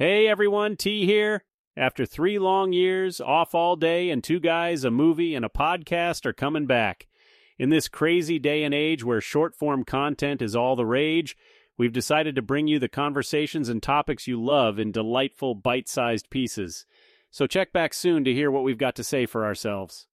Hey everyone, T here. After three long years, off all day, and two guys, a movie, and a podcast are coming back. In this crazy day and age where short form content is all the rage, we've decided to bring you the conversations and topics you love in delightful bite sized pieces. So check back soon to hear what we've got to say for ourselves.